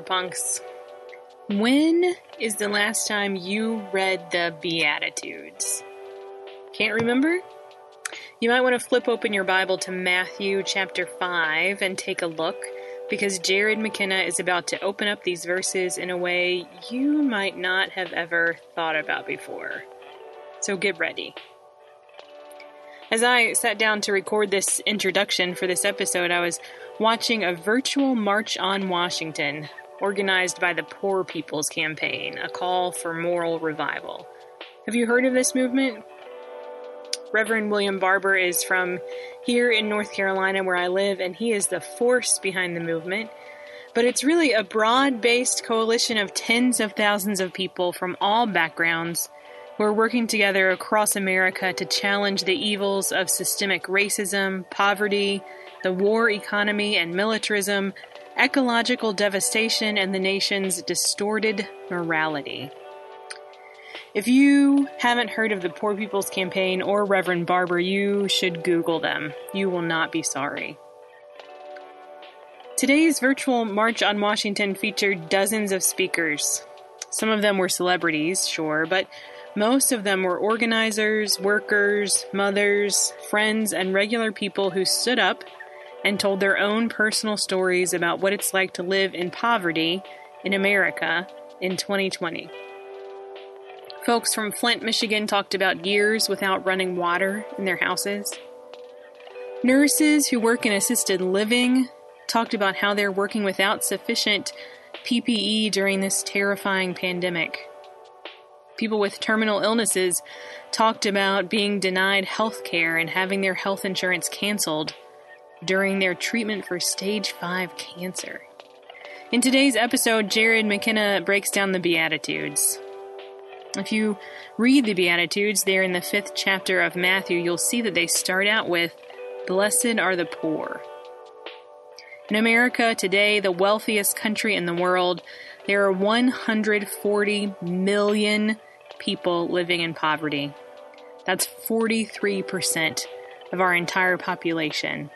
Hey, Dunker Punks. When is the last time you read the Beatitudes? Can't remember? You might want to flip open your Bible to Matthew chapter 5 and take a look because Jarrod McKenna is about to open up these verses in a way you might not have ever thought about before. So get ready. As I sat down to record this introduction for this episode, I was watching a virtual March on Washington organized by the Poor People's Campaign, a call for moral revival. Have you heard of this movement? Reverend William Barber is from here in North Carolina, where I live, and he is the force behind the movement. But it's really a broad based coalition of tens of thousands of people from all backgrounds who are working together across America to challenge the evils of systemic racism, poverty, the war economy and militarism, ecological devastation, and the nation's distorted morality. If you haven't heard of the Poor People's Campaign or Reverend Barber, you should Google them. You will not be sorry. Today's virtual March on Washington featured dozens of speakers. Some of them were celebrities, sure, but most of them were organizers, workers, mothers, friends, and regular people who stood up and told their own personal stories about what it's like to live in poverty in America in 2020. Folks from Flint, Michigan talked about years without running water in their houses. Nurses who work in assisted living talked about how they're working without sufficient PPE during this terrifying pandemic. People with terminal illnesses talked about being denied health care and having their health insurance canceled during their treatment for stage 5 cancer. In today's episode, Jarrod McKenna breaks down the Beatitudes. If you read the Beatitudes there in the fifth chapter of Matthew, you'll see that they start out with Blessed are the poor. In America today, the wealthiest country in the world, there are 140 million people living in poverty. That's 43% of our entire population,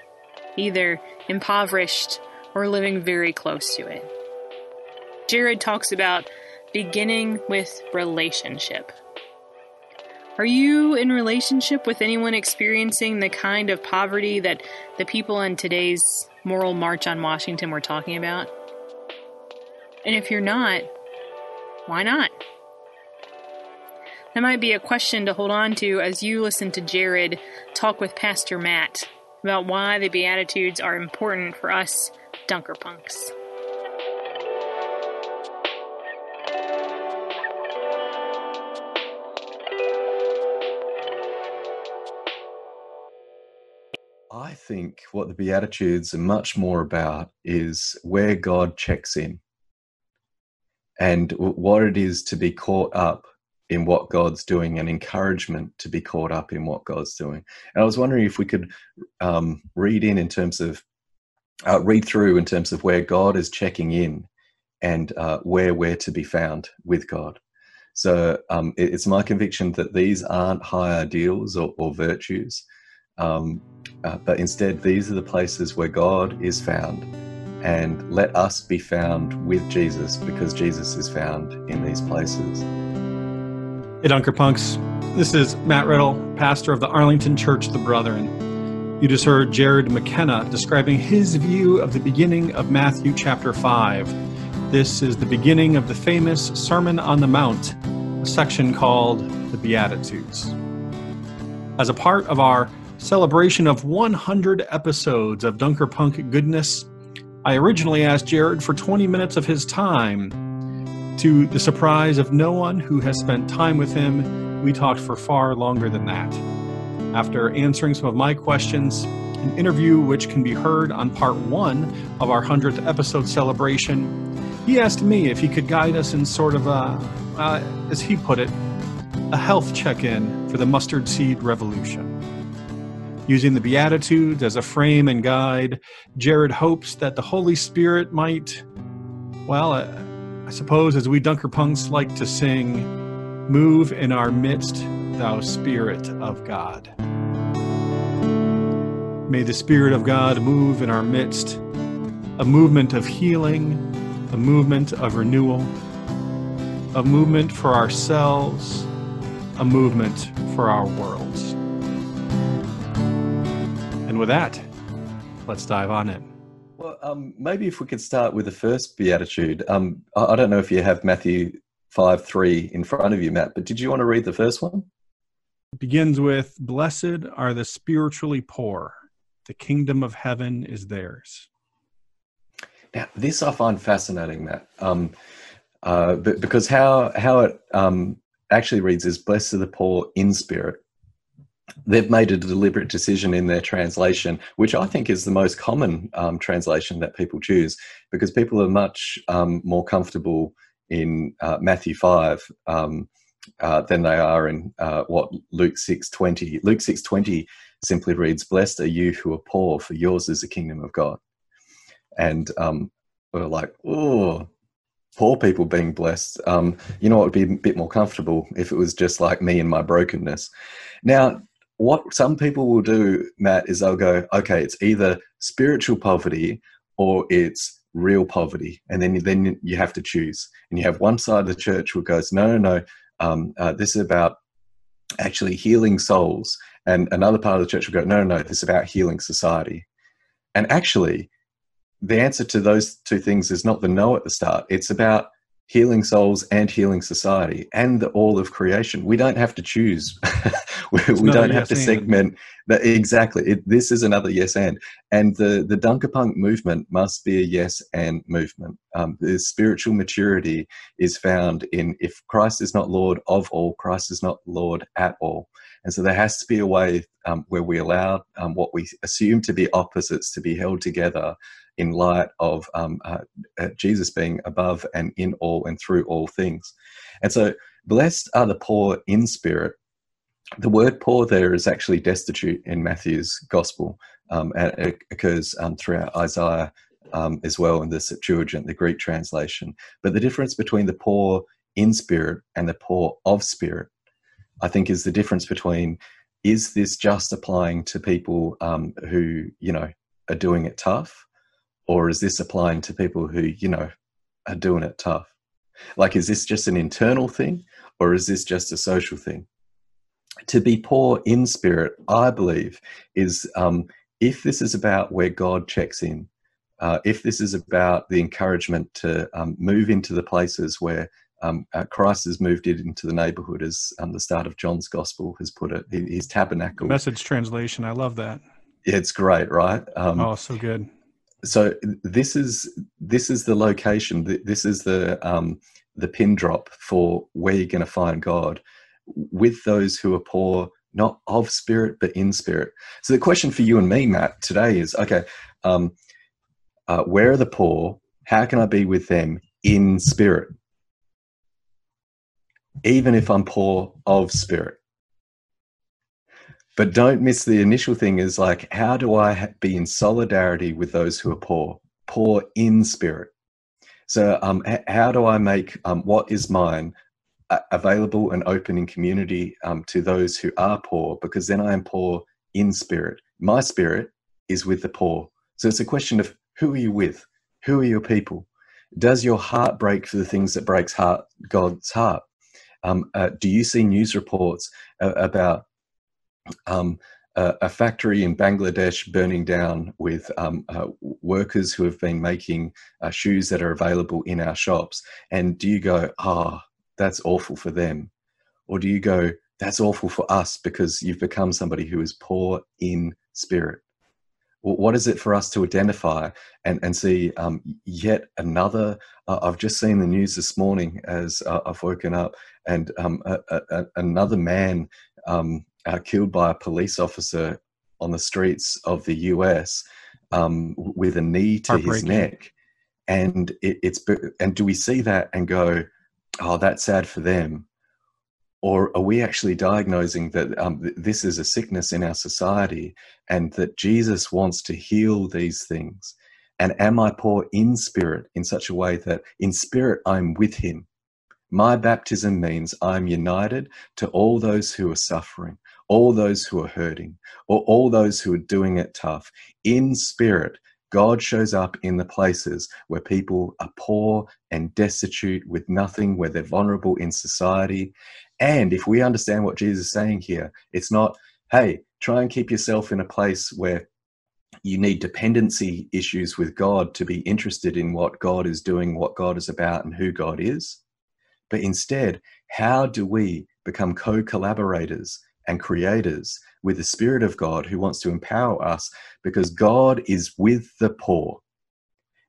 either impoverished or living very close to it. Jarrod talks about beginning with relationship. Are you in relationship with anyone experiencing the kind of poverty that the people in today's Moral March on Washington were talking about? And if you're not, why not? That might be a question to hold on to as you listen to Jarrod talk with Pastor Matt about why the Beatitudes are important for us Dunker punks. I think what the Beatitudes are much more about is where God checks in and what it is to be caught up in what God's doing and encouragement to be caught up in what God's doing. And I was wondering if we could um, read in in terms of, uh, read through in terms of where God is checking in and uh, where we're to be found with God. So um, it, it's my conviction that these aren't high ideals or, or virtues, um, uh, but instead these are the places where God is found. And let us be found with Jesus because Jesus is found in these places. Hey, Dunker Punks. This is Matt Riddle, pastor of the Arlington Church, the Brethren. You just heard Jarrod McKenna describing his view of the beginning of Matthew chapter 5. This is the beginning of the famous Sermon on the Mount, a section called the Beatitudes. As a part of our celebration of 100 episodes of Dunker Punk goodness, I originally asked Jarrod for 20 minutes of his time to the surprise of no one who has spent time with him, we talked for far longer than that. After answering some of my questions, an interview which can be heard on part one of our 100th episode celebration, he asked me if he could guide us in sort of a, uh, as he put it, a health check in for the mustard seed revolution. Using the Beatitudes as a frame and guide, Jarrod hopes that the Holy Spirit might, well, uh, I suppose, as we Dunker Punks like to sing, move in our midst, thou Spirit of God. May the Spirit of God move in our midst, a movement of healing, a movement of renewal, a movement for ourselves, a movement for our worlds. And with that, let's dive on in. Well, um, maybe if we could start with the first beatitude. Um, I, don't know if you have Matthew five three in front of you, Matt, but did you want to read the first one? It begins with "Blessed are the spiritually poor; the kingdom of heaven is theirs." Now, this I find fascinating, Matt, um, uh, because how how it um, actually reads is "Blessed are the poor in spirit." They've made a deliberate decision in their translation, which I think is the most common um, translation that people choose, because people are much um, more comfortable in uh, Matthew five um, uh, than they are in uh, what Luke six twenty. Luke six twenty simply reads, "Blessed are you who are poor, for yours is the kingdom of God." And um, we're like, oh. Poor people being blessed. Um, you know, it would be a bit more comfortable if it was just like me and my brokenness. Now, what some people will do, Matt, is they'll go, okay, it's either spiritual poverty or it's real poverty, and then then you have to choose. And you have one side of the church who goes, no, no, no, um, uh, this is about actually healing souls, and another part of the church will go, no, no, no, this is about healing society. And actually, the answer to those two things is not the no at the start. It's about healing souls and healing society and the all of creation. We don't have to choose. we, we don't have to segment that exactly. It, this is another yes and. And the the Dunkerpunk movement must be a yes and movement. Um, the spiritual maturity is found in if Christ is not Lord of all, Christ is not Lord at all. And so there has to be a way um, where we allow um, what we assume to be opposites to be held together in light of um, uh, uh, Jesus being above and in all and through all things. And so, blessed are the poor in spirit. The word poor there is actually destitute in Matthew's gospel, um, and it occurs um, throughout Isaiah um, as well in the Septuagint, the Greek translation. But the difference between the poor in spirit and the poor of spirit, I think, is the difference between is this just applying to people um, who, you know, are doing it tough? Or is this applying to people who you know are doing it tough like is this just an internal thing or is this just a social thing to be poor in spirit i believe is um, if this is about where god checks in uh, if this is about the encouragement to um, move into the places where um, uh, Christ has moved it into the neighborhood, as um, the start of John's gospel has put it. His tabernacle. Message translation. I love that. Yeah, it's great, right? Um, oh, so good so this is this is the location this is the um, the pin drop for where you're going to find god with those who are poor not of spirit, but in spirit. So the question for you and me, Matt, today is okay, um, uh, where are the poor? How can I be with them in spirit? Even if I'm poor of spirit. But don't miss the initial thing is like, how do I be in solidarity with those who are poor? Poor in spirit. So, um, how do I make um, what is mine available and open in community um, to those who are poor because then I am poor in spirit. My spirit is with the poor. So it's a question of who are you with? Who are your people? Does your heart break for the things that breaks heart, God's heart? Um, uh, do you see news reports uh, about um, a, a, factory in Bangladesh burning down with um, uh, workers who have been making uh, shoes that are available in our shops? And do you go, ah, oh, that's awful for them? Or do you go, that's awful for us because you've become somebody who is poor in spirit? what is it for us to identify and, and see um, yet another? Uh, I've just seen the news this morning as uh, I've woken up, and um, a, a, another man um, uh, killed by a police officer on the streets of the US um, with a knee to his neck. And it, it's and do we see that and go, oh, that's sad for them? Or are we actually diagnosing that um, th- this is a sickness in our society and that Jesus wants to heal these things? And am I poor in spirit in such a way that in spirit I'm with him? My baptism means I'm united to all those who are suffering, all those who are hurting, or all those who are doing it tough. In spirit, God shows up in the places where people are poor and destitute with nothing, where they're vulnerable in society. And if we understand what Jesus is saying here, it's not, hey, try and keep yourself in a place where you need dependency issues with God to be interested in what God is doing, what God is about, and who God is. But instead, how do we become co collaborators and creators with the Spirit of God who wants to empower us because God is with the poor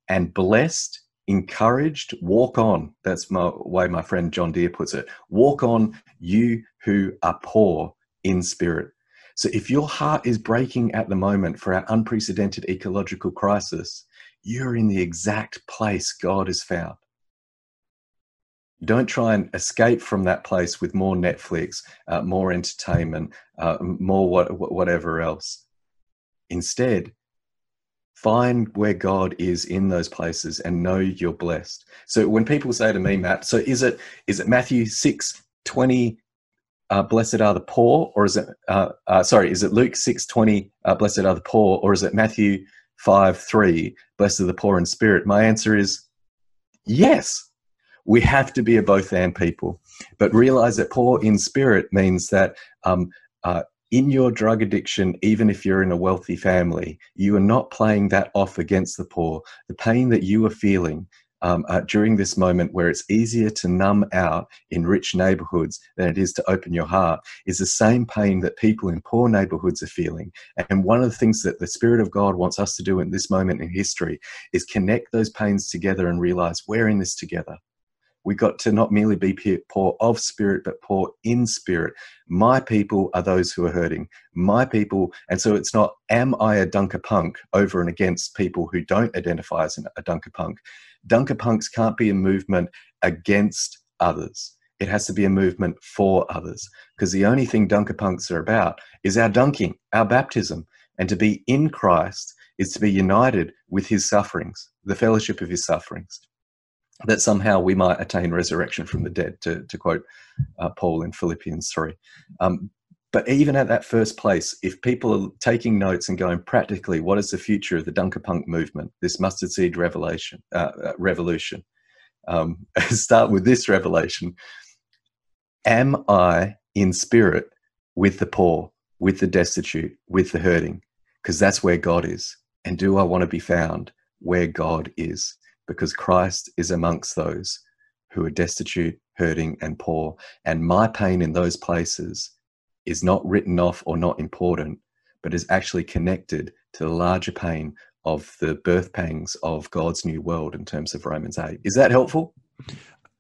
and blessed, encouraged, walk on. That's my way my friend John Dear puts it. Walk on, you who are poor in spirit. So if your heart is breaking at the moment for our unprecedented ecological crisis, you're in the exact place God has found. Don't try and escape from that place with more Netflix, uh, more entertainment, uh, more what, whatever else. Instead, find where God is in those places and know you're blessed. So when people say to me, Matt, so is it is it Matthew six twenty? Uh, blessed are the poor, or is it uh, uh, sorry? Is it Luke six twenty? Uh, blessed are the poor, or is it Matthew five three? Blessed are the poor in spirit. My answer is yes we have to be a both and people. But realize that poor in spirit means that um, uh, in your drug addiction, even if you're in a wealthy family, you are not playing that off against the poor. The pain that you are feeling um, uh, during this moment where it's easier to numb out in rich neighborhoods than it is to open your heart is the same pain that people in poor neighborhoods are feeling. And one of the things that the Spirit of God wants us to do in this moment in history is connect those pains together and realize we're in this together we got to not merely be poor of spirit, but poor in spirit. My people are those who are hurting. My people, and so it's not, am I a dunker punk over and against people who don't identify as a dunker punk? Dunker punks can't be a movement against others. It has to be a movement for others because the only thing dunker punks are about is our dunking, our baptism. And to be in Christ is to be united with his sufferings, the fellowship of his sufferings that somehow we might attain resurrection from the dead, to, to quote uh, Paul in Philippians 3. Um, but even at that first place, if people are taking notes and going practically, what is the future of the Dunkerpunk movement, this mustard seed revelation, uh, uh, revolution? Um, start with this revelation. Am I in spirit with the poor, with the destitute, with the hurting? Because that's where God is. And do I want to be found where God is? Because Christ is amongst those who are destitute, hurting, and poor. And my pain in those places is not written off or not important, but is actually connected to the larger pain of the birth pangs of God's new world in terms of Romans 8. Is that helpful?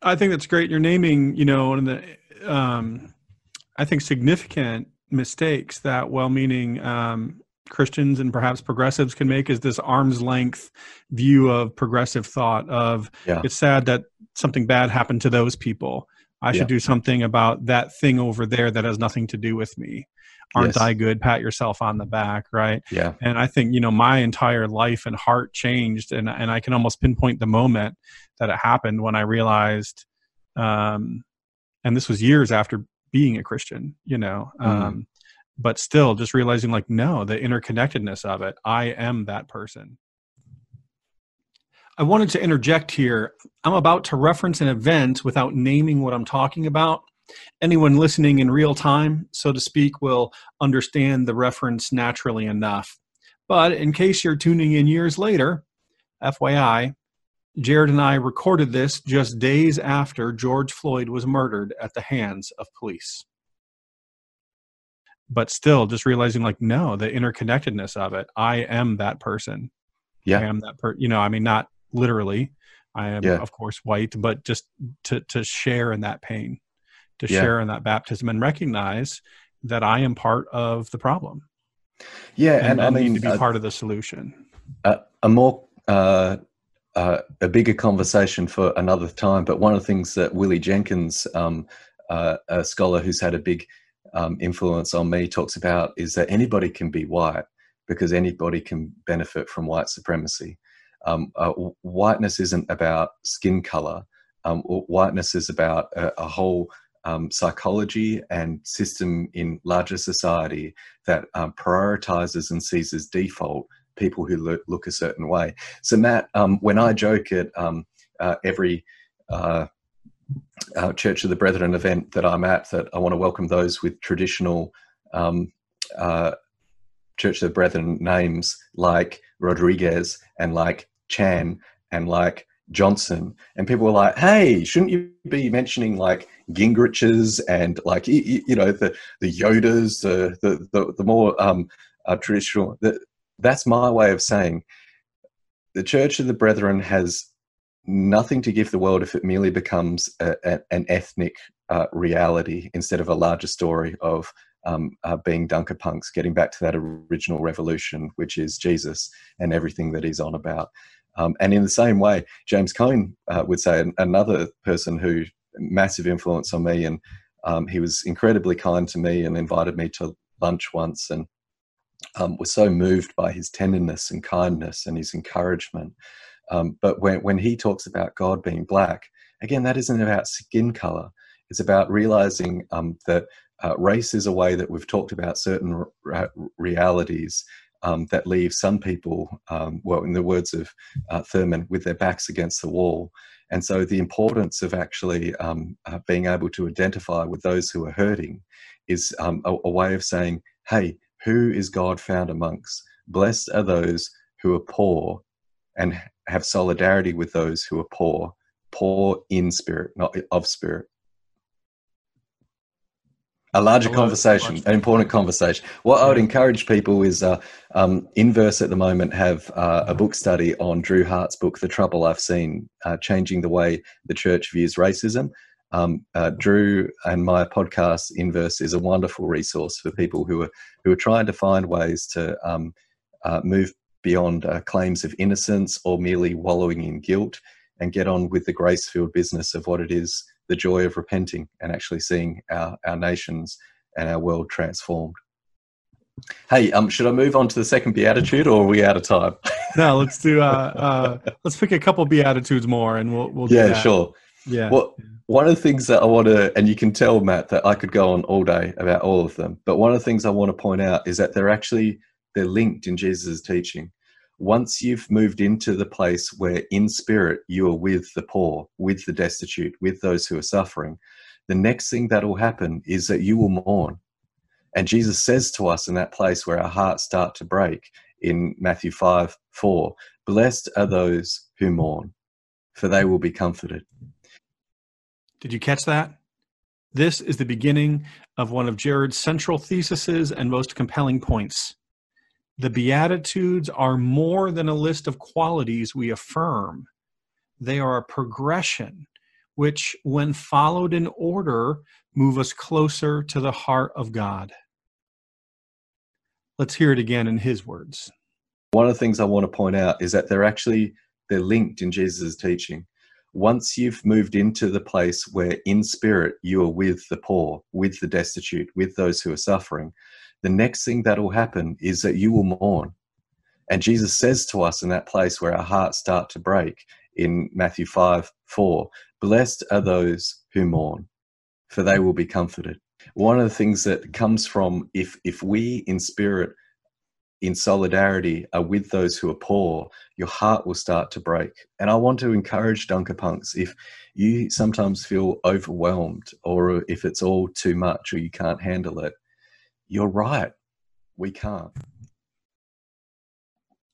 I think that's great. You're naming, you know, one of the, um, I think, significant mistakes that well-meaning um, Christians and perhaps progressives can make is this arm's length view of progressive thought of Yeah. it's sad that something bad happened to those people. I should Yeah. do something about that thing over there that has nothing to do with me. Aren't Yes. I good? Pat yourself on the back, right? Yeah. And I think, you know, my entire life and heart changed and and I can almost pinpoint the moment that it happened when I realized um and this was years after being a Christian, you know. Mm. But still just realizing like no the interconnectedness of it i am that person. I wanted to interject here i'm about to reference an event without naming what i'm talking about. Anyone listening in real time so to speak will understand the reference naturally enough. But in case you're tuning in years later fyi jarrod and i recorded this just days after george floyd was murdered at the hands of police but still just realizing like no the interconnectedness of it i am that person Yeah. i am that per you know i mean not literally i am Yeah. of course white but just to to share in that pain to Yeah. share in that baptism and recognize that i am part of the problem Yeah. and, And, I mean, to be uh, part of the solution a, a more uh, uh, a bigger conversation for another time. But one of the things that Willie Jennings, um, uh, a scholar who's had a big um, influence on me, talks about is that anybody can be white because anybody can benefit from white supremacy. Um, uh, whiteness isn't about skin color. Um, whiteness is about a, a whole um, psychology and system in larger society that um, prioritizes and sees as default people who look, look a certain way. So, Matt, um, when I joke at um, uh, every uh, uh, Church of the Brethren event that I'm at, that I want to welcome those with traditional um, uh, Church of the Brethren names like Rodriguez and like Chan and like Johnson, and people were like, "Hey, shouldn't you be mentioning like Gingriches and like y- y- you know the the Yoders, the the the, the more um, uh, traditional?" The, that's my way of saying the Church of the Brethren has nothing to give the world if it merely becomes a, a, an ethnic uh, reality instead of a larger story of um, uh, being Dunker punks, getting back to that original revolution, which is Jesus and everything that he's on about. Um, and in the same way, James Cone uh, would say another person who massive influence on me, and um, he was incredibly kind to me and invited me to lunch once, and um, was so moved by his tenderness and kindness and his encouragement. Um, but when, when he talks about God being black, again, that isn't about skin color. It's about realizing um, that uh, race is a way that we've talked about certain re- realities um, that leave some people, um, well, in the words of uh, Thurman, with their backs against the wall. And so the importance of actually um, uh, being able to identify with those who are hurting is um, a, a way of saying, hey, who is God found amongst? Blessed are those who are poor and have solidarity with those who are poor, poor in spirit, not of spirit. A larger I love it so conversation, an important conversation. What I would encourage people is uh, um, Inverse at the moment have uh, a book study on Drew Hart's book, The Trouble I've Seen, uh, changing the way the church views racism. Um, uh, Drew and my podcast Inverse is a wonderful resource for people who are who are trying to find ways to um, uh, move beyond uh, claims of innocence or merely wallowing in guilt and get on with the grace filled business of what it is the joy of repenting and actually seeing our, our nations and our world transformed. Hey, um, should I move on to the second beatitude or are we out of time? no let's do uh uh let's pick a couple beatitudes more and we'll we'll yeah, sure. yeah Well, one of the things that I want to, and you can tell, Matt, that I could go on all day about all of them. But one of the things I want to point out is that they're actually they're linked in Jesus' teaching. Once you've moved into the place where, in spirit, you are with the poor, with the destitute, with those who are suffering, the next thing that will happen is that you will mourn. And Jesus says to us in that place where our hearts start to break in Matthew 5 4, Blessed are those who mourn, for they will be comforted. Did you catch that? This is the beginning of one of Jarrod's central theses and most compelling points. The Beatitudes are more than a list of qualities we affirm, they are a progression which, when followed in order, move us closer to the heart of God. Let's hear it again in his words. One of the things I want to point out is that they're actually they're linked in Jesus' teaching. Once you've moved into the place where in spirit you are with the poor, with the destitute, with those who are suffering, the next thing that will happen is that you will mourn. And Jesus says to us in that place where our hearts start to break in Matthew 5 4, Blessed are those who mourn, for they will be comforted. One of the things that comes from if, if we in spirit, in solidarity, are with those who are poor, your heart will start to break. And I want to encourage Dunker Punks if you sometimes feel overwhelmed or if it's all too much or you can't handle it, you're right. We can't.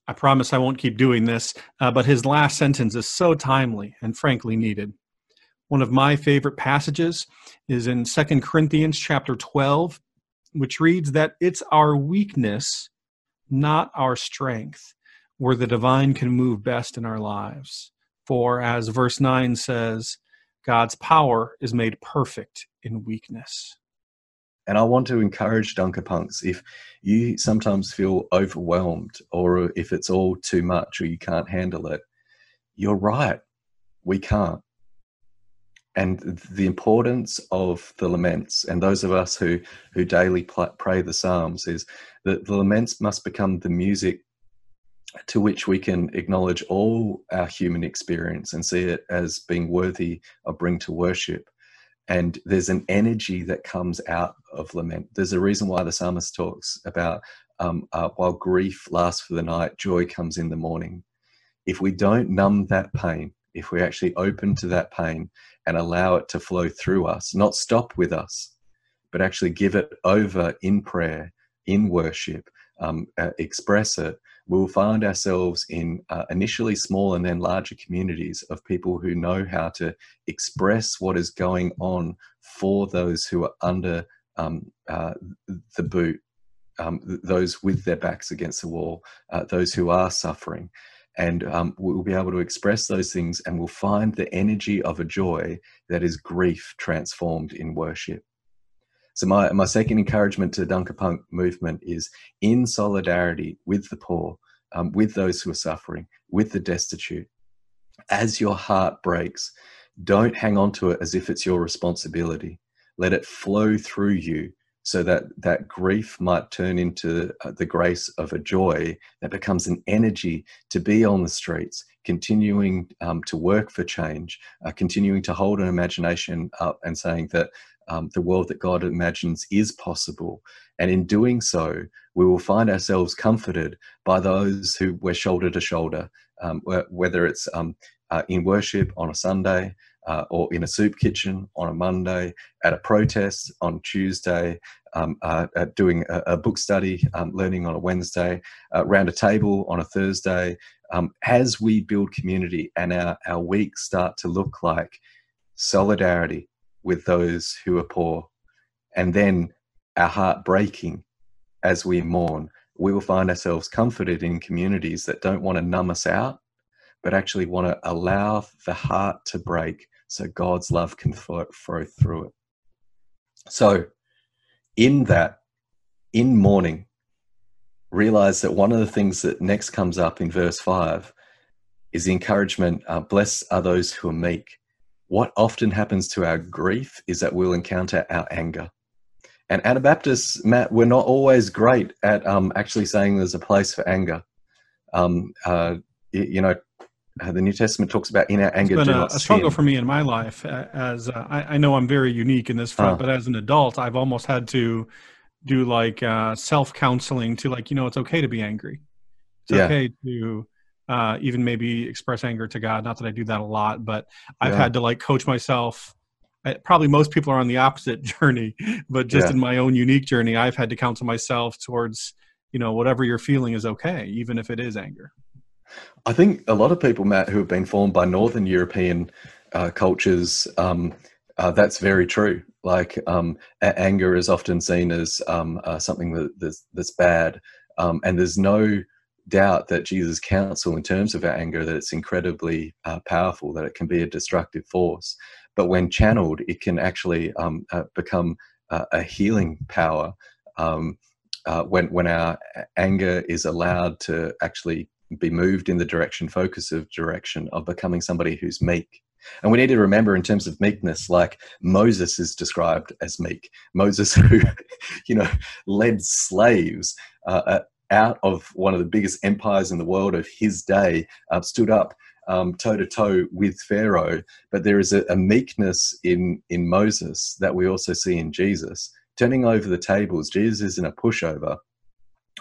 I promise I won't keep doing this, uh, but his last sentence is so timely and frankly needed. One of my favorite passages is in Second Corinthians chapter 12, which reads that it's our weakness, not our strength, where the divine can move best in our lives. For as verse 9 says, God's power is made perfect in weakness. And I want to encourage Dunker Punks if you sometimes feel overwhelmed or if it's all too much or you can't handle it, you're right. We can't. And the importance of the laments, and those of us who, who daily pray the Psalms, is that the laments must become the music to which we can acknowledge all our human experience and see it as being worthy of bring to worship and there's an energy that comes out of lament. There's a reason why the psalmist talks about um, uh, while grief lasts for the night, joy comes in the morning. If we don't numb that pain, if we actually open to that pain and allow it to flow through us, not stop with us, but actually give it over in prayer, in worship, um, uh, express it, we'll find ourselves in uh, initially small and then larger communities of people who know how to express what is going on for those who are under um, uh, the boot, um, those with their backs against the wall, uh, those who are suffering. And um, we'll be able to express those things and we'll find the energy of a joy that is grief transformed in worship. So my, my second encouragement to the Dunker Punk movement is in solidarity with the poor, um, with those who are suffering, with the destitute. As your heart breaks, don't hang on to it as if it's your responsibility. Let it flow through you so that that grief might turn into uh, the grace of a joy that becomes an energy to be on the streets, continuing um, to work for change, uh, continuing to hold an imagination up and saying that um, the world that God imagines is possible. And in doing so, we will find ourselves comforted by those who we're shoulder to shoulder, um, whether it's um, uh, in worship on a Sunday, uh, or in a soup kitchen on a Monday, at a protest on Tuesday, um, uh, doing a, a, book study, um, learning on a Wednesday, around a table on a Thursday. Um, as we build community and our, our weeks start to look like solidarity, with those who are poor, and then our heart breaking as we mourn, we will find ourselves comforted in communities that don't want to numb us out, but actually want to allow the heart to break so God's love can flow, through it. So, in that, in mourning, realize that one of the things that next comes up in verse 5 is the encouragement uh, blessed are those who are meek what often happens to our grief is that we'll encounter our anger. And Anabaptists, Matt, we're not always great at um, actually saying there's a place for anger. Um, uh, you know, uh, the New Testament talks about in our anger. It's been a, a, struggle for me in my life. As uh, I, I, know I'm very unique in this front, uh, but as an adult, I've almost had to do like uh, self counseling to like, you know, it's okay to be angry. It's yeah. okay to uh, even maybe express anger to God. Not that I do that a lot, but I've yeah. had to like coach myself. Probably most people are on the opposite journey, but just yeah. in my own unique journey, I've had to counsel myself towards, you know, whatever you're feeling is okay, even if it is anger. I think a lot of people, Matt, who have been formed by Northern European uh, cultures, um, uh, that's very true. Like um, anger is often seen as um, uh, something that, that's, that's bad, um, and there's no doubt that Jesus' counsel in terms of our anger that it's incredibly uh, powerful, that it can be a destructive force. But when channeled, it can actually um, uh, become uh, a healing power. Um, uh, when when our anger is allowed to actually be moved in the direction, focus of direction of becoming somebody who's meek. And we need to remember, in terms of meekness, like Moses is described as meek. Moses, who, you know, led slaves uh, out of one of the biggest empires in the world of his day, uh, stood up toe to toe with Pharaoh. But there is a, a meekness in in Moses that we also see in Jesus turning over the tables. Jesus isn't a pushover.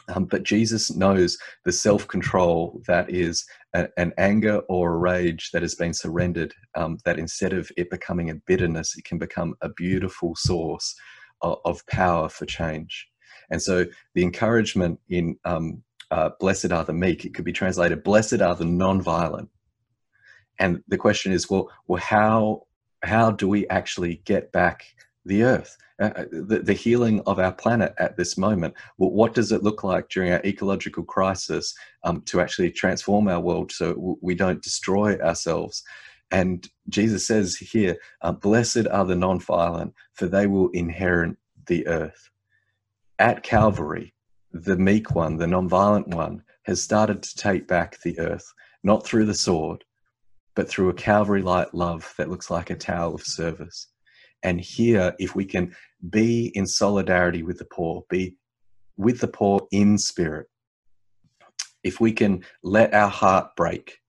Um, but Jesus knows the self control that is a, an anger or a rage that has been surrendered, um, that instead of it becoming a bitterness, it can become a beautiful source of, of power for change. And so the encouragement in um, uh, Blessed are the meek, it could be translated, Blessed are the non violent. And the question is, well, well, how how do we actually get back the earth? Uh, uh, the, the, healing of our planet at this moment. Well, what does it look like during our ecological crisis um, to actually transform our world so we don't destroy ourselves? And Jesus says here, uh, Blessed are the non violent, for they will inherit the earth. At Calvary, the meek one, the non violent one, has started to take back the earth, not through the sword, but through a Calvary like love that looks like a towel of service. And here, if we can be in solidarity with the poor, be with the poor in spirit, if we can let our heart break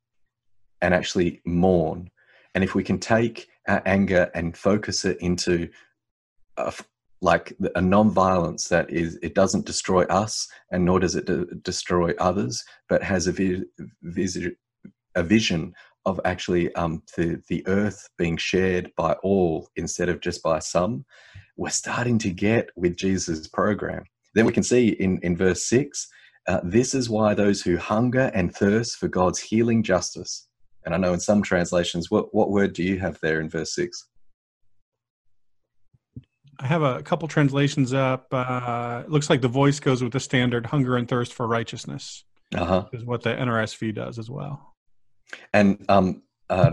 and actually mourn, and if we can take our anger and focus it into a, like a non-violence that is it doesn't destroy us and nor does it de- destroy others but has a, vi- vis- a vision of actually um, the, the earth being shared by all instead of just by some, we're starting to get with Jesus' program. Then we can see in, in verse 6 uh, this is why those who hunger and thirst for God's healing justice. And I know in some translations, what, what word do you have there in verse 6? I have a couple translations up. Uh, it looks like the voice goes with the standard hunger and thirst for righteousness. Uh-huh. Is what the NRSV does as well. And um, uh,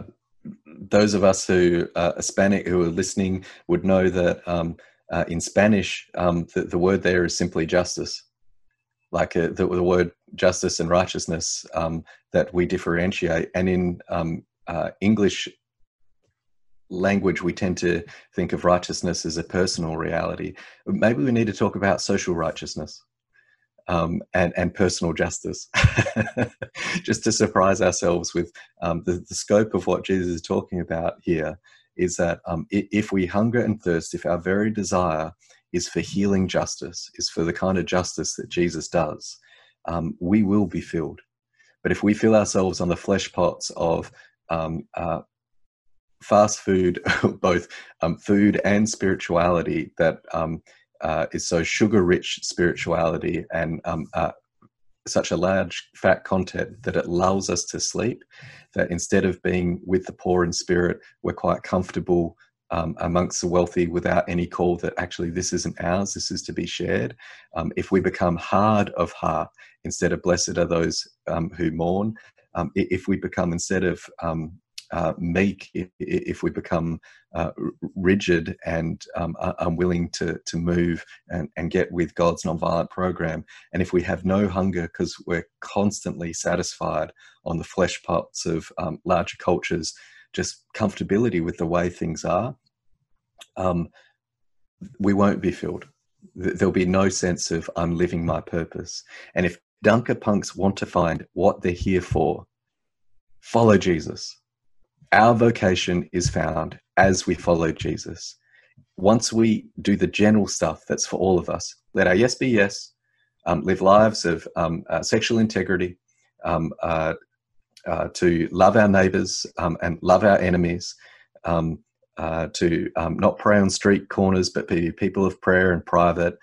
those of us who are Hispanic who are listening would know that um, uh, in Spanish, um, the, the, word there is simply justice. Like uh, the, the, word justice and righteousness um, that we differentiate. And in um, uh, English language, we tend to think of righteousness as a personal reality. Maybe we need to talk about social righteousness um, and, and personal justice, just to surprise ourselves with um, the, the, scope of what Jesus is talking about here is that um, if we hunger and thirst, if our very desire is for healing justice, is for the kind of justice that Jesus does, um, we will be filled. But if we fill ourselves on the flesh pots of um, uh, fast food, both um, food and spirituality, that um, uh, is so sugar rich spirituality and um, uh, such a large fat content that it lulls us to sleep that instead of being with the poor in spirit we're quite comfortable um, amongst the wealthy without any call that actually this isn't ours this is to be shared. Um, if we become hard of heart instead of blessed are those um, who mourn um, if we become instead of um, uh, meek if, if, we become uh, rigid and um, unwilling to, to move and, and get with God's nonviolent program. And if we have no hunger because we're constantly satisfied on the flesh pots of um, larger cultures, just comfortability with the way things are, um, we won't be filled. There'll be no sense of I'm living my purpose. And if Dunker punks want to find what they're here for, follow Jesus our vocation is found as we follow Jesus. Once we do the general stuff that's for all of us, let our yes be yes, um, live lives of um, uh, sexual integrity, um, uh, uh, to love our neighbors um, and love our enemies, um, uh, to um, not pray on street corners, but be people of prayer and private,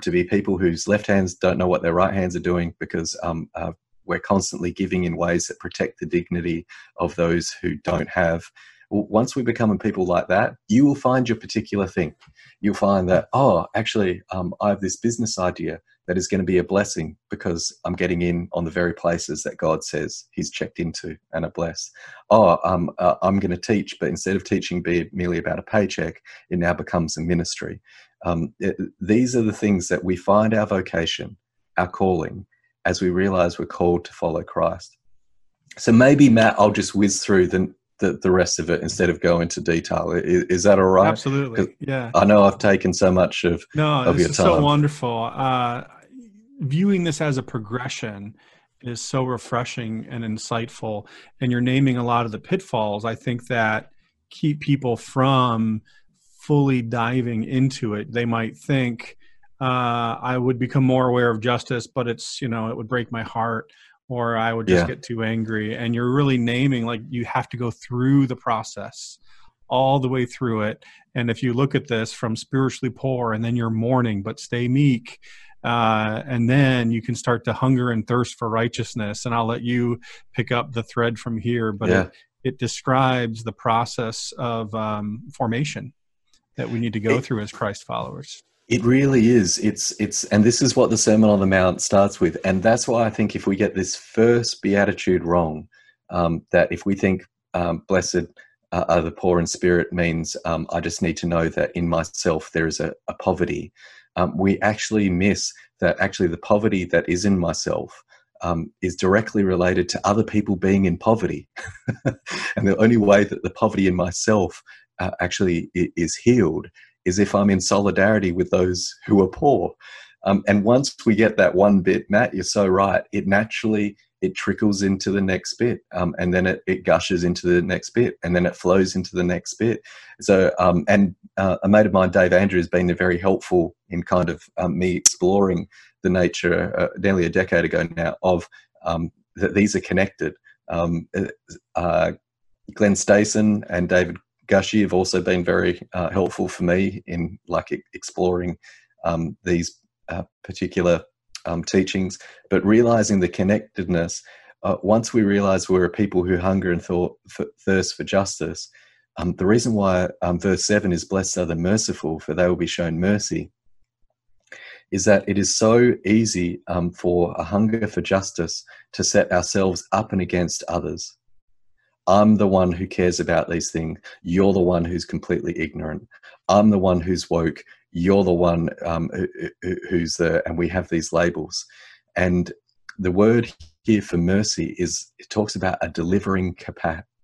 to be people whose left hands don't know what their right hands are doing because uh, we're constantly giving in ways that protect the dignity of those who don't have. Once we become people like that, you will find your particular thing. You'll find that, oh, actually, um, I have this business idea that is going to be a blessing because I'm getting in on the very places that God says He's checked into and are blessed. Oh, um, uh, I'm going to teach, but instead of teaching be merely about a paycheck, it now becomes a ministry. Um, it, these are the things that we find our vocation, our calling, as we realize we're called to follow Christ. So maybe Matt, I'll just whiz through the the, the rest of it instead of go into detail. Is, is that all right? Absolutely. Yeah. I know I've taken so much of no, of this your is time. so wonderful. Uh, viewing this as a progression is so refreshing and insightful. And you're naming a lot of the pitfalls. I think that keep people from fully diving into it. They might think uh, I would become more aware of justice, but it's you know it would break my heart or I would just Yeah. get too angry. And you're really naming like you have to go through the process all the way through it. And if you look at this from spiritually poor and then you're mourning, but stay meek. Uh, and then you can start to hunger and thirst for righteousness. And I'll let you pick up the thread from here. But Yeah. it, it describes the process of um, formation that we need to go It- through as Christ followers. It really is. It's it's and this is what the Sermon on the Mount starts with, and that's why I think if we get this first beatitude wrong, um, that if we think um, blessed are the poor in spirit means um, I just need to know that in myself there is a, a poverty, um, we actually miss that actually the poverty that is in myself um, is directly related to other people being in poverty, and the only way that the poverty in myself uh, actually is healed is if I'm in solidarity with those who are poor. Um, and once we get that one bit, Matt, you're so right. It naturally it trickles into the next bit, um, and then it, it gushes into the next bit, and then it flows into the next bit. So, um, and uh, a mate of mine, Dave Andrews, has been very helpful in kind of um, me exploring the nature, uh, nearly a decade ago now, of um, that these are connected. Um, uh, Glen Stassen and David Gushee have also been very uh, helpful for me in like exploring um, these uh, particular um, teachings, but realizing the connectedness. Uh, once we realize we're a people who hunger and thought, thirst for justice, um, the reason why um, verse 7 is blessed are the merciful, for they will be shown mercy, is that it is so easy um, for a hunger for justice to set ourselves up and against others. I'm the one who cares about these things. You're the one who's completely ignorant. I'm the one who's woke. You're the one um, who, who- who's the, and we have these labels. And the word here for mercy is, it talks about a delivering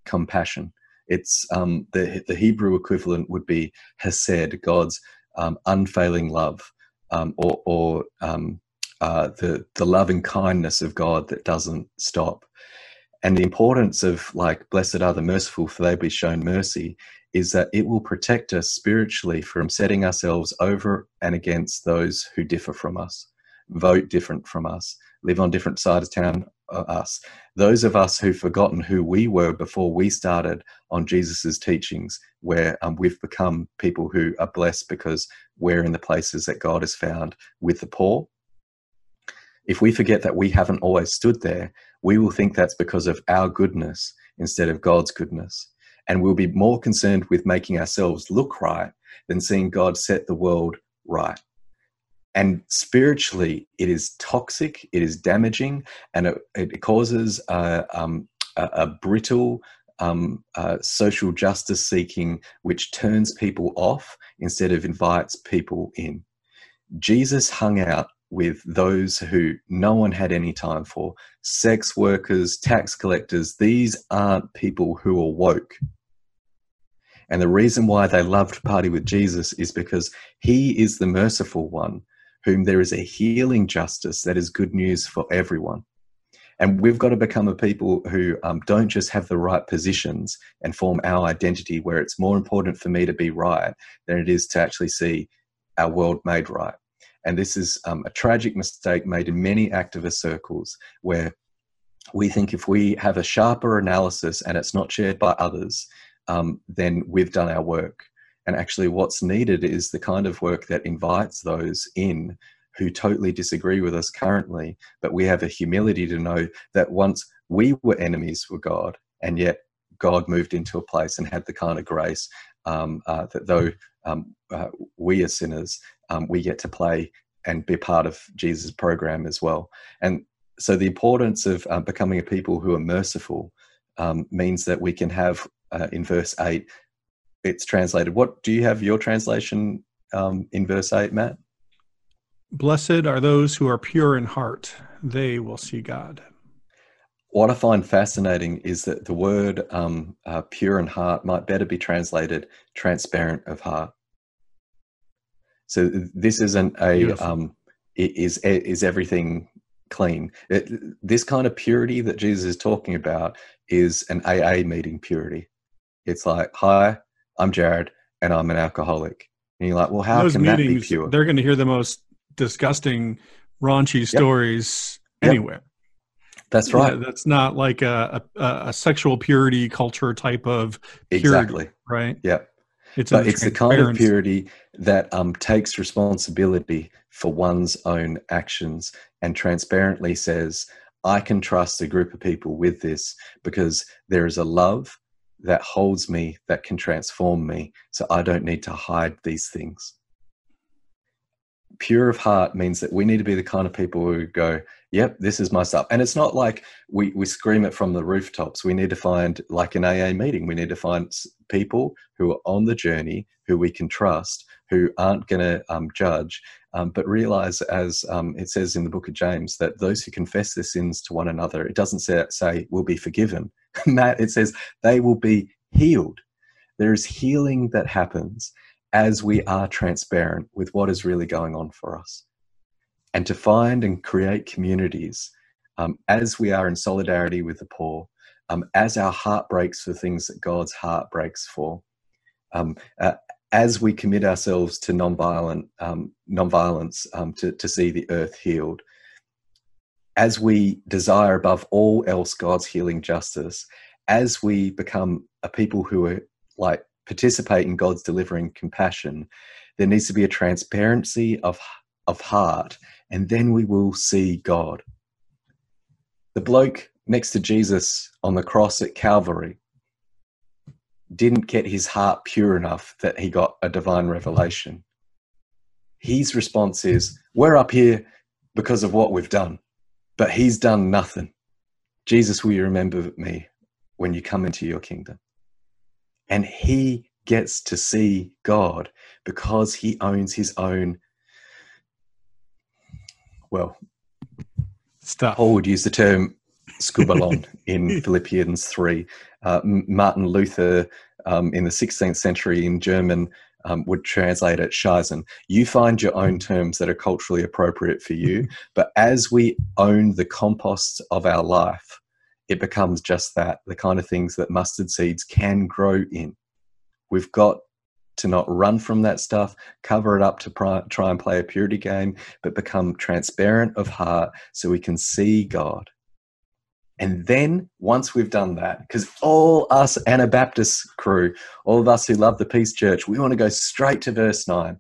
compassion. It's um, the, the Hebrew equivalent would be hesed, God's um, unfailing love, um, or, or um, uh, the, the loving kindness of God that doesn't stop and the importance of like blessed are the merciful for they be shown mercy is that it will protect us spiritually from setting ourselves over and against those who differ from us vote different from us live on different sides of town uh, us. Those of us who've forgotten who we were before we started on jesus's teachings where um, we've become people who are blessed because we're in the places that god has found with the poor. If we forget that we haven't always stood there we will think that's because of our goodness instead of God's goodness. And we'll be more concerned with making ourselves look right than seeing God set the world right. And spiritually, it is toxic, it is damaging, and it, it causes a, um, a, a brittle um, uh, social justice seeking, which turns people off instead of invites people in. Jesus hung out with those who no one had any time for sex workers, tax collectors. These aren't people who are woke. And the reason why they loved to party with Jesus is because he is the merciful one, whom there is a healing justice that is good news for everyone. And we've got to become a people who um, don't just have the right positions and form our identity, where it's more important for me to be right than it is to actually see our world made right. And this is um, a tragic mistake made in many activist circles where we think if we have a sharper analysis and it's not shared by others, um, then we've done our work. And actually, what's needed is the kind of work that invites those in who totally disagree with us currently, but we have a humility to know that once we were enemies with God, and yet God moved into a place and had the kind of grace um, uh, that though um, uh, we are sinners, um, we get to play and be part of Jesus' program as well. And so the importance of uh, becoming a people who are merciful um, means that we can have uh, in verse 8 it's translated what do you have your translation um, in verse 8 matt Blessed are those who are pure in heart, they will see God. what i find fascinating is that the word um, uh, pure in heart might better be translated transparent of heart so this isn't a um, is is everything clean. It, this kind of purity that jesus is talking about is an aa meeting purity. It's like hi i'm jarrod and i'm an alcoholic. And you're like well how Those can that be meetings, pure? they're going to hear the most disgusting, raunchy stories Yep. anywhere. that's right. Yeah, that's not like a, a, a sexual purity culture type of purity, exactly. right? yeah It's but it's the kind of purity that um, takes responsibility for one's own actions and transparently says i can trust a group of people with this because there is a love that holds me that can transform me. So i don't need to hide these things pure of heart means that we need to be the kind of people who go yep this is my stuff. And it's not like we, we scream it from the rooftops. We need to find like an aa meeting we need to find people who are on the journey who we can trust who aren't going to um, judge um, but realize as um, it says in the book of james that those who confess their sins to one another it doesn't say, say will be forgiven. Matt it says they will be healed. There is healing that happens as we are transparent with what is really going on for us. And to find and create communities um, as we are in solidarity with the poor, um, as our heart breaks for things that God's heart breaks for, um, uh, as we commit ourselves to nonviolent um, nonviolence um, to, to see the earth healed, as we desire above all else God's healing justice, as we become a people who are like participate in God's delivering compassion, there needs to be a transparency of of heart, and then we will see God. The bloke next to Jesus on the cross at Calvary didn't get his heart pure enough that he got a divine revelation. His response is, We're up here because of what we've done, but he's done nothing. Jesus, will you remember me when you come into your kingdom? And he gets to see God because he owns his own. Well, Stuff. Paul would use the term skubalon in Philippians 3. Uh, Martin Luther um, in the 16th century in German um, would translate it Scheißen. You find your own terms that are culturally appropriate for you, but as we own the compost of our life, it becomes just that the kind of things that mustard seeds can grow in. We've got to not run from that stuff, cover it up to pri- try and play a purity game, but become transparent of heart so we can see God. And then once we've done that, because all us Anabaptist crew, all of us who love the Peace Church, we want to go straight to verse 9.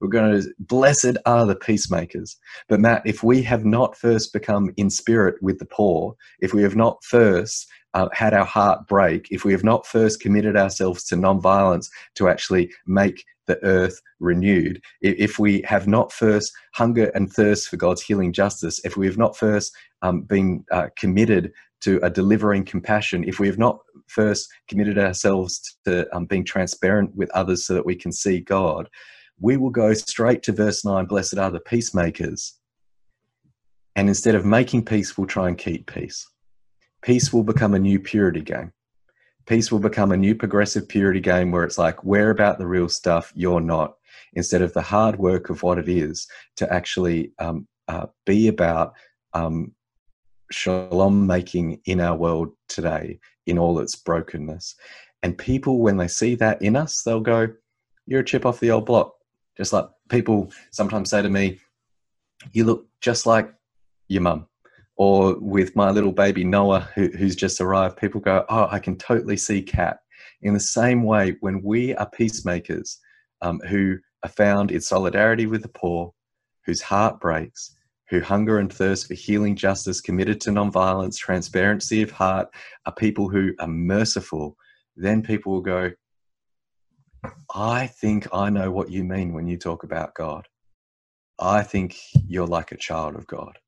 We're going to, blessed are the peacemakers. But Matt, if we have not first become in spirit with the poor, if we have not first uh, had our heart break, if we have not first committed ourselves to non-violence to actually make the earth renewed, if we have not first hunger and thirst for God's healing justice, if we have not first um, been uh, committed to a delivering compassion, if we have not first committed ourselves to um, being transparent with others so that we can see God, we will go straight to verse 9 Blessed are the peacemakers. And instead of making peace, we'll try and keep peace. Peace will become a new purity game. Peace will become a new progressive purity game where it's like, we're about the real stuff, you're not, instead of the hard work of what it is to actually um, uh, be about um, shalom making in our world today in all its brokenness. And people, when they see that in us, they'll go, You're a chip off the old block. Just like people sometimes say to me, You look just like your mum. Or with my little baby Noah, who, who's just arrived, people go, Oh, I can totally see Cat. In the same way, when we are peacemakers um, who are found in solidarity with the poor, whose heart breaks, who hunger and thirst for healing justice, committed to nonviolence, transparency of heart, are people who are merciful, then people will go, I think I know what you mean when you talk about God. I think you're like a child of God.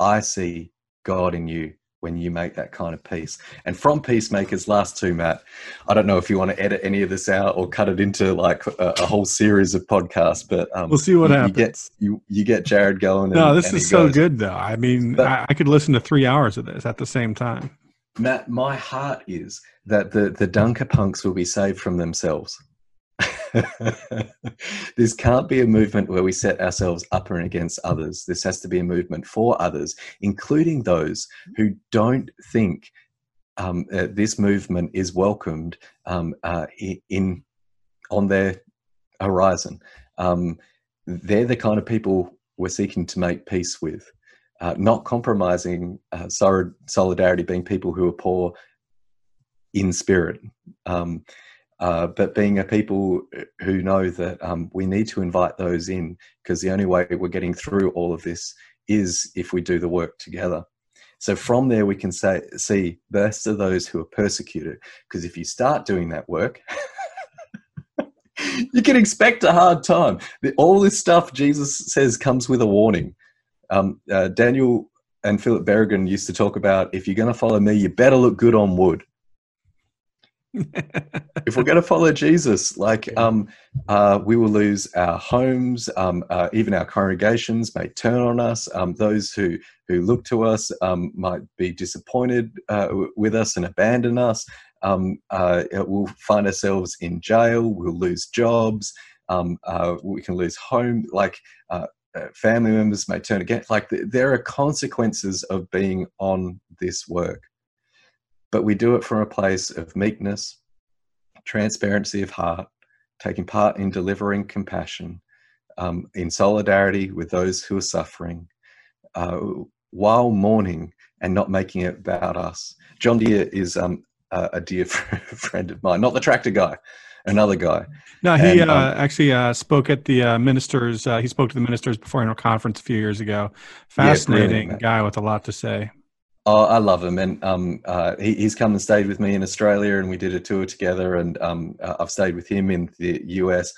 I see God in you when you make that kind of peace. And from Peacemakers, last two, Matt, I don't know if you want to edit any of this out or cut it into like a, a whole series of podcasts, but um, We'll see what you, happens. You get, you, you get Jarrod going. no, and- this and is so goes, good, though. I mean, But- I, I could listen to three hours of this at the same time. Matt, my heart is that the, the Dunker punks will be saved from themselves. this can't be a movement where we set ourselves up and against others. This has to be a movement for others, including those who don't think um, uh, this movement is welcomed um, uh, in on their horizon. Um, they're the kind of people we're seeking to make peace with, uh, not compromising uh, solidarity, being people who are poor in spirit. Um, uh, but being a people who know that um, we need to invite those in because the only way we're getting through all of this is if we do the work together. So from there, we can say, see best of those who are persecuted. Because if you start doing that work, you can expect a hard time. The- All this stuff Jesus says comes with a warning. Um, uh, Daniel and Philip Berrigan used to talk about if you're going to follow me, you better look good on wood if we're going to follow Jesus, like um, uh, we will lose our homes, um, uh, even our congregations may turn on us. Um, those who who look to us um, might be disappointed uh, with us and abandon us. Um, uh, we'll find ourselves in jail. We'll lose jobs. Um, uh, we can lose home. Like uh, family members may turn against. Like th- there are consequences of being on this work but we do it from a place of meekness, transparency of heart, taking part in delivering compassion, um, in solidarity with those who are suffering, uh, while mourning and not making it about us. John Dear is um, a, a dear friend of mine, not the tractor guy, another guy. No, he And, uh, um, actually uh, spoke at the uh, ministers. Uh, he spoke to the ministers before annual conference a few years ago. Fascinating mate. guy with a lot to say. Oh, I love him, and um, uh, he, he's come and stayed with me in Australia, and we did a tour together. And um, uh, I've stayed with him in the US.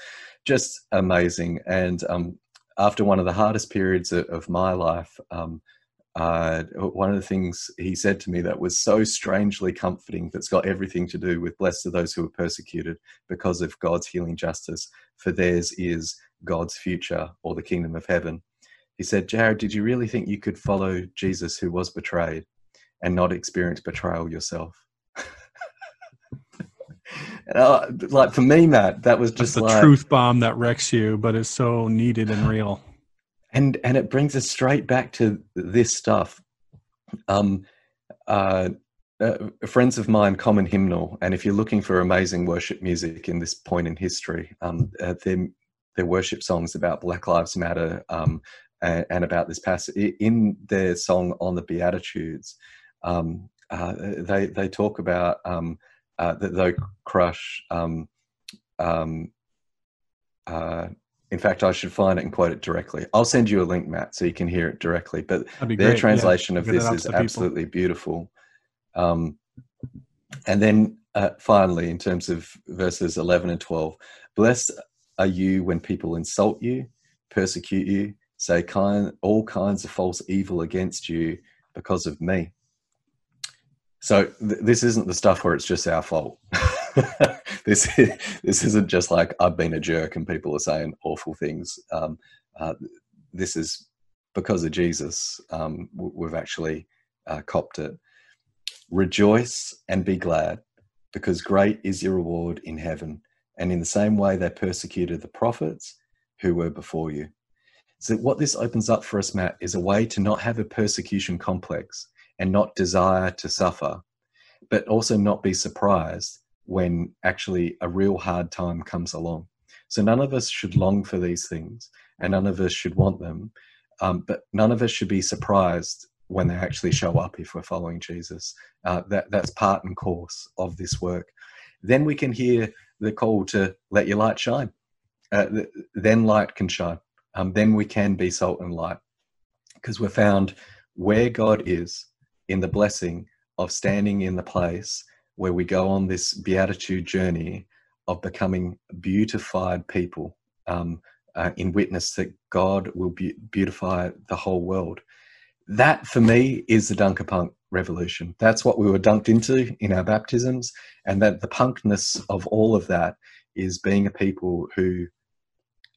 Just amazing. And um, after one of the hardest periods of, of my life, um, uh, one of the things he said to me that was so strangely comforting, that's got everything to do with blessed are those who are persecuted because of God's healing justice, for theirs is God's future or the kingdom of heaven. He said, Jarrod, did you really think you could follow Jesus who was betrayed? And not experience betrayal yourself. and uh, like for me, Matt, that was Just the like, truth bomb that wrecks you, but is so needed and real. and and it brings us straight back to this stuff. Um, uh, uh, friends of mine, Common Hymnal, and if you're looking for amazing worship music in this point in history, um, uh, their their worship songs about Black Lives Matter um, and, and about this passage in their song on the Beatitudes. Um, uh, they they talk about um, uh, that they crush. Um, um, uh, in fact, I should find it and quote it directly. I'll send you a link, Matt, so you can hear it directly. But their great. Yeah, translation of this is absolutely beautiful. Um, and then uh, finally, in terms of verses 11 and 12, blessed are you when people insult you, persecute you, say kind, all kinds of false evil against you because of me. So th- this isn't the stuff where it's just our fault. this this isn't just like I've been a jerk and people are saying awful things. Um, uh, this is because of Jesus. Um, we've actually uh, copped it. Rejoice and be glad, because great is your reward in heaven. And in the same way, they persecuted the prophets who were before you. So, what this opens up for us, Matt, is a way to not have a persecution complex and not desire to suffer, but also not be surprised when actually a real hard time comes along. So, none of us should long for these things and none of us should want them, um, but none of us should be surprised when they actually show up if we're following Jesus. Uh, that, that's part and course of this work. Then we can hear the call to let your light shine. Uh, th- then light can shine. Um, then we can be salt and light. because we're found where God is in the blessing of standing in the place where we go on this beatitude journey of becoming beautified people um, uh, in witness that God will be- beautify the whole world. That for me is the Dunker Punk revolution. That's what we were dunked into in our baptisms, and that the punkness of all of that is being a people who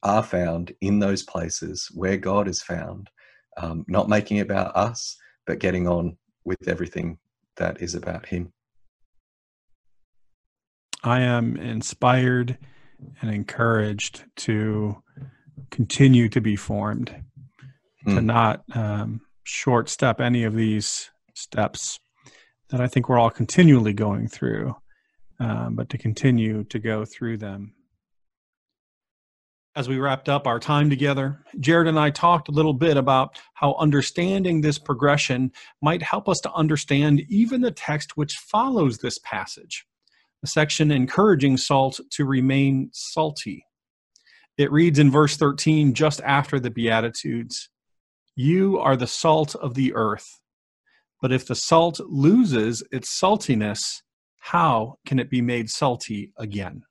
are found in those places where God is found, um, not making it about us, but getting on with everything that is about Him. I am inspired and encouraged to continue to be formed, to Hmm. not um, short step any of these steps that I think we're all continually going through, um, but to continue to go through them. As we wrapped up our time together, Jarrod and I talked a little bit about how understanding this progression might help us to understand even the text which follows this passage a section encouraging salt to remain salty. It reads in verse 13, just after the Beatitudes You are the salt of the earth. But if the salt loses its saltiness, how can it be made salty again?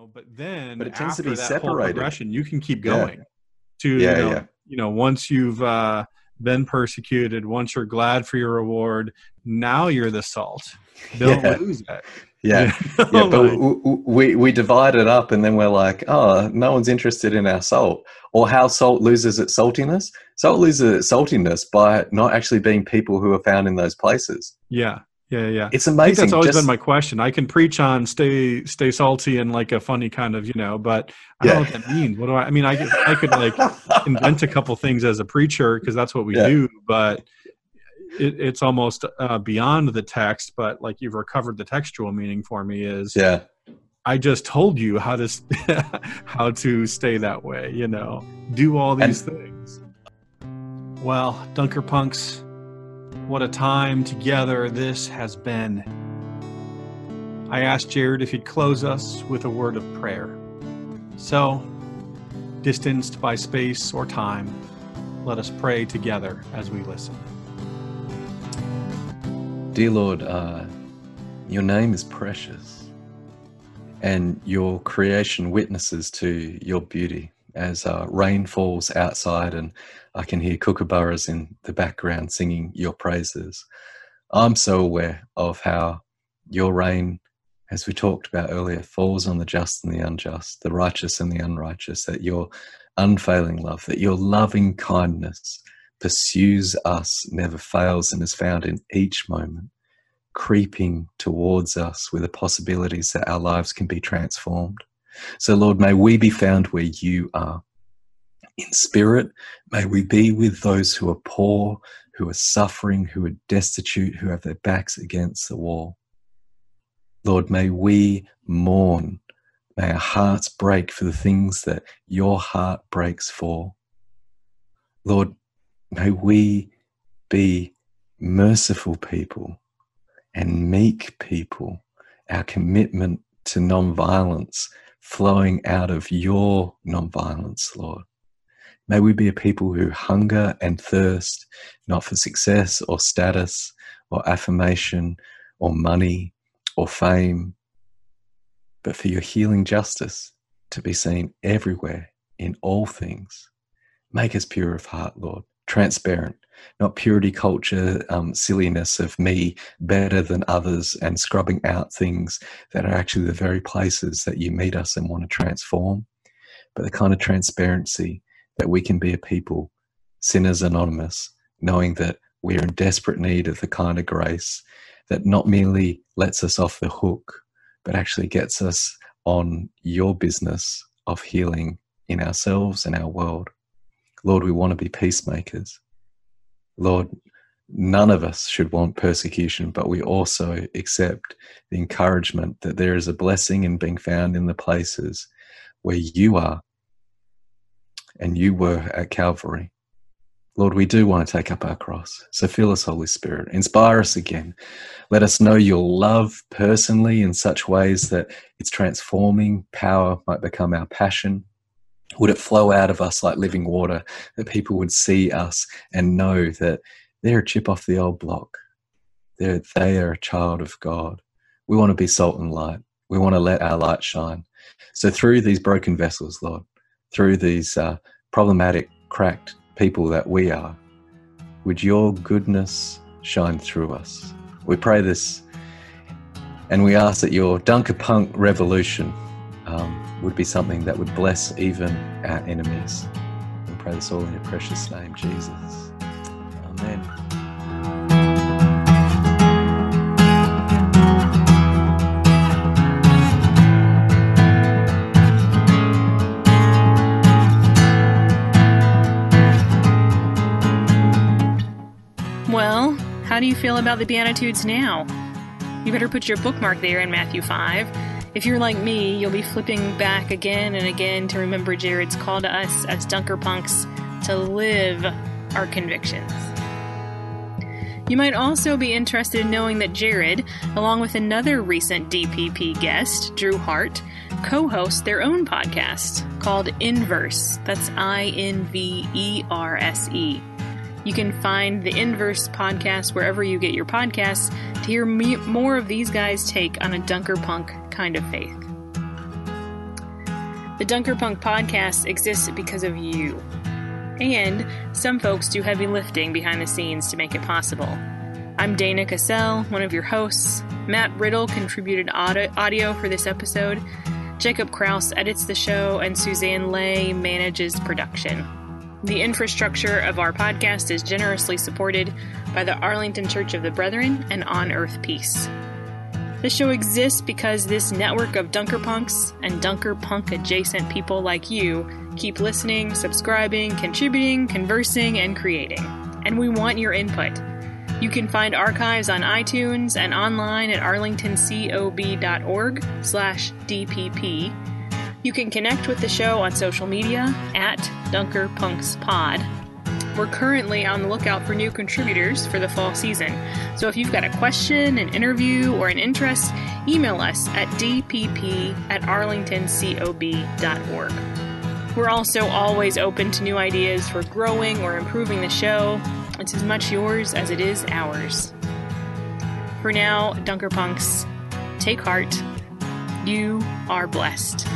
Know, but then But it tends to after be that separated. progression, you can keep Yeah. going to Yeah, you know, yeah. you know once you've uh, been persecuted, once you're glad for your reward, now you're the salt. Don't Yeah. lose it. Yeah, yeah, but like- w- w- we we divide it up, and then we're like, oh, no one's interested in our salt, or how salt loses its saltiness. Salt loses its saltiness by not actually being people who are found in those places. yeah, yeah, yeah. It's I think amazing. that's always just- been my question. I can preach on stay stay salty and like a funny kind of you know, but I don't know Yeah. what that means. What do I? I mean, I could, I could like invent a couple things as a preacher because that's what we Yeah. do, but it, it's almost uh, beyond the text. But like you've recovered the textual meaning for me is yeah, I just told you how to how to stay that way. You know, do all these things. Well, Dunker Punks, what a time together this has been. I asked Jarrod if he'd close us with a word of prayer. So, distanced by space or time, let us pray together as we listen. dear Lord, uh, your name is precious, and your creation witnesses to your beauty. As uh, rain falls outside, and I can hear kookaburras in the background singing your praises. I'm so aware of how your rain, as we talked about earlier, falls on the just and the unjust, the righteous and the unrighteous, that your unfailing love, that your loving kindness pursues us, never fails, and is found in each moment, creeping towards us with the possibilities that our lives can be transformed. So, Lord, may we be found where you are. In spirit, may we be with those who are poor, who are suffering, who are destitute, who have their backs against the wall. Lord, may we mourn. May our hearts break for the things that your heart breaks for. Lord, may we be merciful people and meek people. Our commitment to nonviolence flowing out of your nonviolence, Lord. May we be a people who hunger and thirst not for success or status or affirmation or money or fame, but for your healing justice to be seen everywhere in all things. Make us pure of heart, Lord, transparent, not purity culture, um, silliness of me better than others and scrubbing out things that are actually the very places that you meet us and want to transform, but the kind of transparency that we can be a people, sinners anonymous, knowing that we're in desperate need of the kind of grace that not merely lets us off the hook, but actually gets us on your business of healing in ourselves and our world. Lord, we want to be peacemakers. Lord, none of us should want persecution, but we also accept the encouragement that there is a blessing in being found in the places where you are and you were at Calvary. Lord, we do want to take up our cross. So fill us, Holy Spirit. Inspire us again. Let us know your love personally in such ways that its transforming power might become our passion. Would it flow out of us like living water that people would see us and know that they're a chip off the old block? They're, they are a child of God. We want to be salt and light. We want to let our light shine. So, through these broken vessels, Lord, through these uh, problematic, cracked people that we are, would your goodness shine through us? We pray this and we ask that your Dunker Punk revolution um, would be something that would bless even our enemies. We pray this all in your precious name, Jesus. Amen. Feel about the Beatitudes now? You better put your bookmark there in Matthew 5. If you're like me, you'll be flipping back again and again to remember Jarrod's call to us as Dunker Punks to live our convictions. You might also be interested in knowing that Jarrod, along with another recent DPP guest, Drew Hart, co host their own podcast called Inverse. That's I N V E R S E. You can find the Inverse podcast wherever you get your podcasts to hear me- more of these guys' take on a Dunker Punk kind of faith. The Dunker Punk podcast exists because of you. And some folks do heavy lifting behind the scenes to make it possible. I'm Dana Cassell, one of your hosts. Matt Riddle contributed audio, audio for this episode. Jacob Kraus edits the show, and Suzanne Lay manages production. The infrastructure of our podcast is generously supported by the Arlington Church of the Brethren and On Earth Peace. This show exists because this network of Dunker Punks and Dunker Punk adjacent people like you keep listening, subscribing, contributing, conversing, and creating. And we want your input. You can find archives on iTunes and online at arlingtoncob.org slash DPP. You can connect with the show on social media at Dunker Punks Pod. We're currently on the lookout for new contributors for the fall season. So if you've got a question, an interview, or an interest, email us at dpp at arlingtoncob.org. We're also always open to new ideas for growing or improving the show. It's as much yours as it is ours. For now, Dunker Punks, take heart. You are blessed.